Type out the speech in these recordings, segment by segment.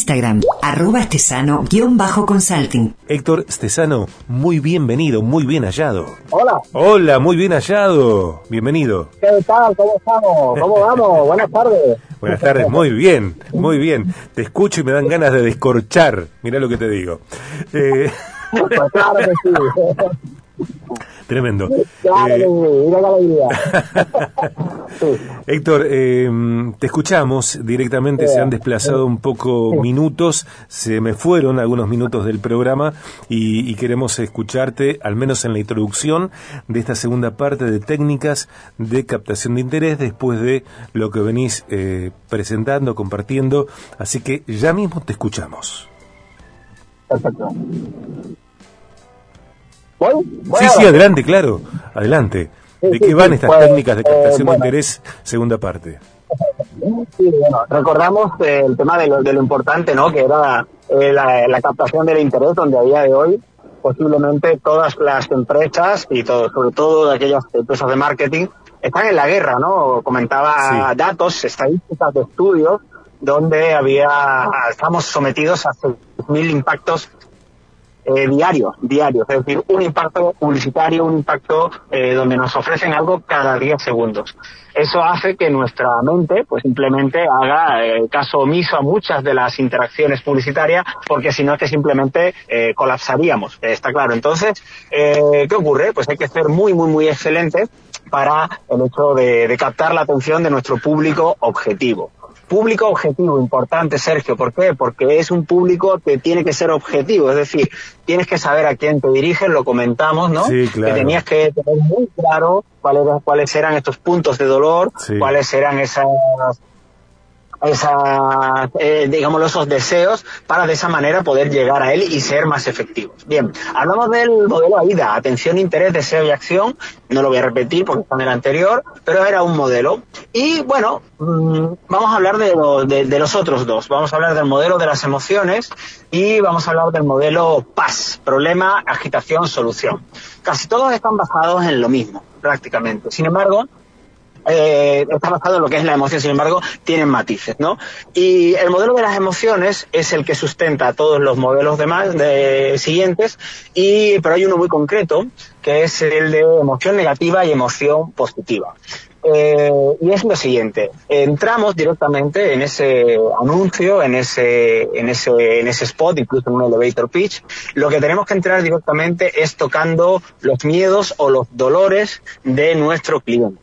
Instagram, arroba estesano-consulting. Héctor Stesano, muy bienvenido, muy bien hallado. Hola. Hola, muy bien hallado. Bienvenido. ¿Qué tal? ¿Cómo estamos? ¿Cómo vamos? Buenas tardes. Buenas tardes, muy bien, muy bien. Te escucho y me dan ganas de descorchar. Mirá lo que te digo. Eh... Pues claro que sí. Tremendo. Claro Eh. Héctor, eh, te escuchamos directamente, se han desplazado un poco minutos, se me fueron algunos minutos del programa y, y queremos escucharte, al menos en la introducción de esta segunda parte de técnicas de captación de interés después de lo que venís eh, presentando, compartiendo, así que ya mismo te escuchamos. Perfecto. ¿Voy? ¿Voy Sí, sí, adelante, claro, adelante. ¿De Sí, qué sí, van sí, estas pues, técnicas de eh, captación de bueno. interés, segunda parte? Sí, bueno, recordamos eh, el tema de lo, de lo importante, ¿no? Que era eh, la, la captación del interés, donde a día de hoy posiblemente todas las empresas y todo, sobre todo aquellas empresas de marketing están en la guerra, ¿no? Comentaba datos, estadísticas de estudios donde había estamos sometidos a 6.000 impactos eh, diarios, es decir, un impacto publicitario, un impacto eh, donde nos ofrecen algo cada 10 segundos. Eso hace que nuestra mente, pues simplemente haga eh, caso omiso a muchas de las interacciones publicitarias, porque si no es que simplemente eh, colapsaríamos, está claro. Entonces, ¿qué ocurre? Pues hay que ser muy, muy, muy excelentes para el hecho de captar la atención de nuestro público objetivo. Público objetivo, importante, Sergio. ¿Por qué? Porque es un público que tiene que ser objetivo. Es decir, tienes que saber a quién te diriges, lo comentamos, ¿no? Sí, claro. Que tenías que tener muy claro cuáles, cuáles eran estos puntos de dolor, Sí. cuáles eran esas esas, eh, digamos, esos deseos para de esa manera poder llegar a él y ser más efectivos. Bien, hablamos del modelo AIDA, atención, interés, deseo y acción. No lo voy a repetir porque está en el anterior, pero era un modelo. Y bueno, mm, vamos a hablar de, de- de los otros dos. Vamos a hablar del modelo de las emociones y vamos a hablar del modelo PAS, problema, agitación, solución. Casi todos están basados en lo mismo, prácticamente. Sin embargo, eh, está basado en lo que es la emoción, sin embargo, tienen matices, ¿no? Y el modelo de las emociones es el que sustenta todos los modelos demás de, siguientes, y, pero hay uno muy concreto, que es el de emoción negativa y emoción positiva. Eh, y es lo siguiente, entramos directamente en ese anuncio, en ese, en ese, en ese spot, incluso en un elevator pitch, lo que tenemos que entrar directamente es tocando los miedos o los dolores de nuestro cliente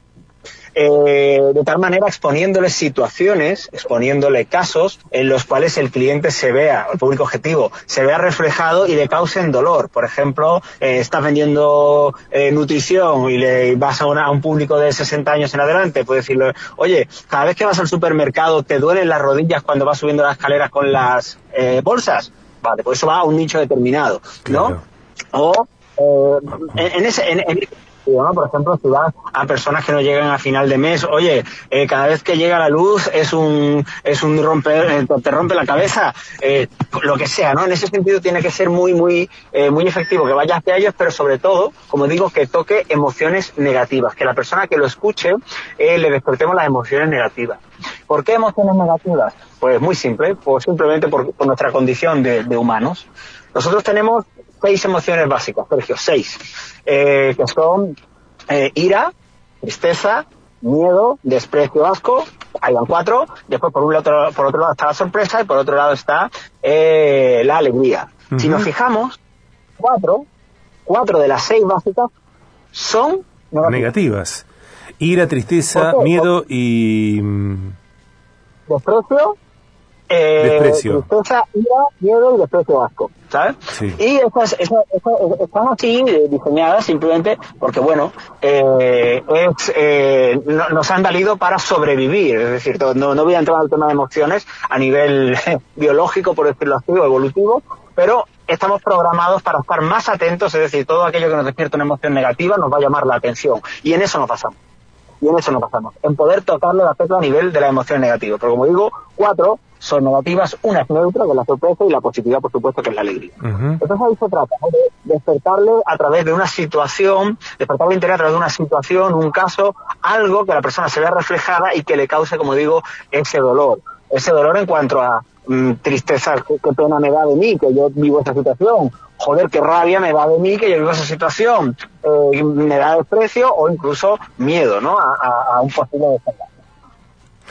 eh, de tal manera exponiéndole situaciones, exponiéndole casos en los cuales el cliente se vea, el público objetivo, se vea reflejado y le causen dolor. Por ejemplo, eh, estás vendiendo eh, nutrición y le vas a, una- a un público de 60 años en adelante, puedes decirle, oye, cada vez que vas al supermercado te duelen las rodillas cuando vas subiendo las escaleras con las eh, bolsas. Vale, pues eso va a un nicho determinado, ¿no? Claro. O eh, en, en ese, en, en- por ejemplo, si vas a personas que no llegan a final de mes, oye, eh, cada vez que llega la luz es un es un romper, eh, te rompe la cabeza, eh, lo que sea, ¿no? En ese sentido tiene que ser muy muy muy efectivo que vaya hacia ellos, pero sobre todo, como digo, que toque emociones negativas, que la persona que lo escuche le despertemos las emociones negativas. ¿Por qué emociones negativas? Pues muy simple, pues simplemente por, nuestra condición de humanos. Nosotros tenemos seis emociones básicas, Sergio, seis, eh, que son eh, ira, tristeza, miedo, desprecio, asco, ahí van cuatro, después por un lado, por otro lado está la sorpresa y por otro lado está eh, la alegría. Si nos fijamos, cuatro, cuatro de las seis básicas son negativas. Negativas. Ira, tristeza, miedo y... mm, desprecio, eh, Desprecio. tristeza, ira, miedo y desprecio asco, ¿sabes? Sí. Y estas, estas, estas están así eh, diseñadas simplemente porque, bueno, eh, es, eh, no- nos han valido para sobrevivir, es decir, no, no voy a entrar al tema de emociones a nivel biológico, por decirlo así, o evolutivo, pero estamos programados para estar más atentos, es decir, todo aquello que nos despierta una emoción negativa nos va a llamar la atención, y en eso nos pasamos. Y en eso nos pasamos, en poder tocarle la tecla a nivel de la emoción negativa. Pero como digo, cuatro son negativas, una es neutra, que es la sorpresa, y la positividad, por supuesto, que es la alegría. ujú. Entonces ahí se trata ¿no? de despertarle a través de una situación, despertarle interés a través de una situación, un caso, algo que la persona se vea reflejada y que le cause, como digo, ese dolor. Ese dolor en cuanto a mm, tristeza, qué, pena me da de mí que yo vivo esa situación, joder, qué rabia me da de mí que yo vivo esa situación, eh, me da desprecio o incluso miedo, ¿no? A, un posible desenlace.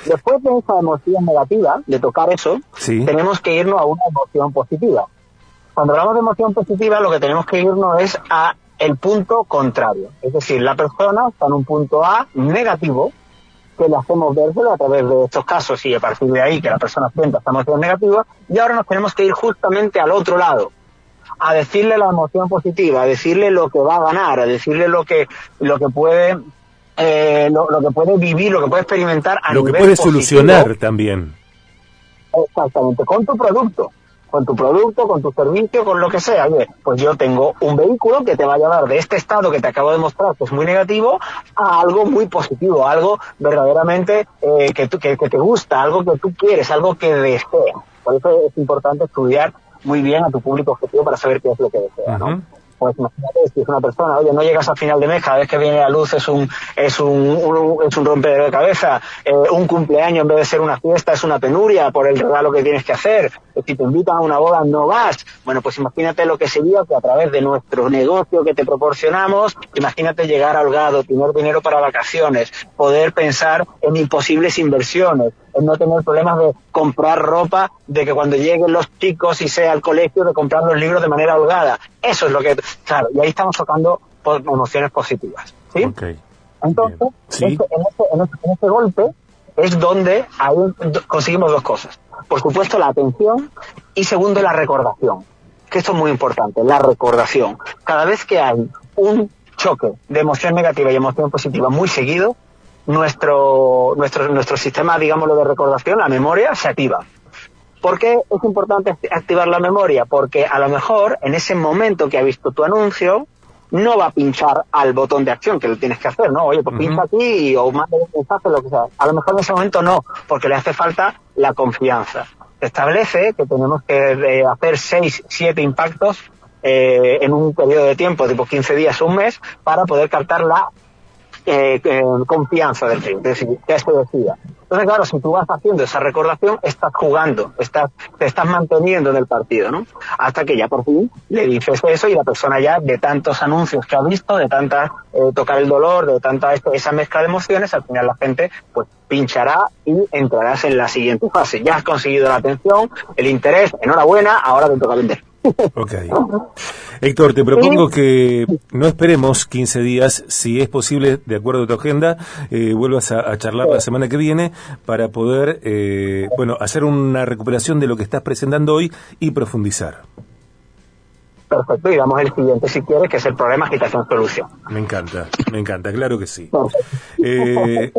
Después de esa emoción negativa, de tocar eso, tenemos que irnos a una emoción positiva. Cuando hablamos de emoción positiva, lo que tenemos que irnos es a el punto contrario. Es decir, la persona está en un punto A negativo, que le hacemos vérselo a través de estos casos y a partir de ahí que la persona sienta esta emoción negativa, y ahora nos tenemos que ir justamente al otro lado, a decirle la emoción positiva, a decirle lo que va a ganar, a decirle lo que, lo que puede, eh, lo, que puede vivir, lo que puede experimentar a Lo que puede solucionar también. Exactamente, con tu producto con tu producto, con tu servicio, con lo que sea. pues yo tengo un vehículo que te va a llevar de este estado que te acabo de mostrar, que es muy negativo, a algo muy positivo, algo verdaderamente eh, que, que, te gusta, algo que tú quieres, algo que deseas. Por eso es importante estudiar muy bien a tu público objetivo para saber qué es lo que desea, ¿no? Pues imagínate si es una persona, oye, no llegas a final de mes, cada vez que viene la luz es un, es un, es un rompedero de cabeza, eh, un cumpleaños en vez de ser una fiesta es una penuria por el regalo que tienes que hacer, si te invitan a una boda no vas, bueno, pues imagínate lo que sería que a través de nuestro negocio que te proporcionamos, imagínate llegar holgado, tener dinero para vacaciones, poder pensar en imposibles inversiones, en no tener problemas de comprar ropa, de que cuando lleguen los chicos y sea al colegio, de comprar los libros de manera holgada. Eso es lo que, claro, y ahí estamos tocando emociones positivas. ¿sí? Entonces, este, este, en, este, golpe es donde conseguimos dos cosas. Por supuesto, la atención y segundo, la recordación. Que esto es muy importante, la recordación. Cada vez que hay un choque de emoción negativa y emoción positiva muy seguido, nuestro, nuestro, nuestro sistema, digámoslo, de recordación, la memoria, se activa. ¿Por qué es importante activar la memoria? Porque a lo mejor en ese momento que ha visto tu anuncio, no va a pinchar al botón de acción que lo tienes que hacer, ¿no? Oye, pues pincha aquí o manda un mensaje, lo que sea. A lo mejor en ese momento no, porque le hace falta la confianza. establece que tenemos que eh, hacer 6, 7 impactos eh, en un periodo de tiempo, tipo 15 días, un mes, para poder captar la eh, confianza del cliente, es decir, que se decida. Entonces, claro, si tú vas haciendo esa recordación, estás jugando, estás, te estás manteniendo en el partido, ¿no? Hasta que ya por fin le dices eso y la persona ya, de tantos anuncios que ha visto, de tanta eh, tocar el dolor, de tanta esa mezcla de emociones, al final la gente, pues, pinchará y entrarás en la siguiente fase. Ya has conseguido la atención, el interés, enhorabuena, ahora te toca vender. Ok. Héctor, te propongo que no esperemos 15 días, si es posible, de acuerdo a tu agenda, eh, vuelvas a, charlar la semana que viene para poder, eh, bueno, hacer una recuperación de lo que estás presentando hoy y profundizar. Perfecto, y damos el siguiente si quieres, que es el problema agitación-solución. Me encanta, me encanta, claro que sí. Eh,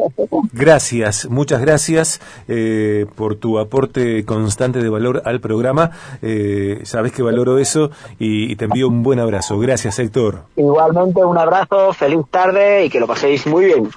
gracias, muchas gracias eh, por tu aporte constante de valor al programa. Eh, sabes que valoro eso y, y, te envío un buen abrazo. Gracias, Héctor. Igualmente, un abrazo, feliz tarde y que lo paséis muy bien.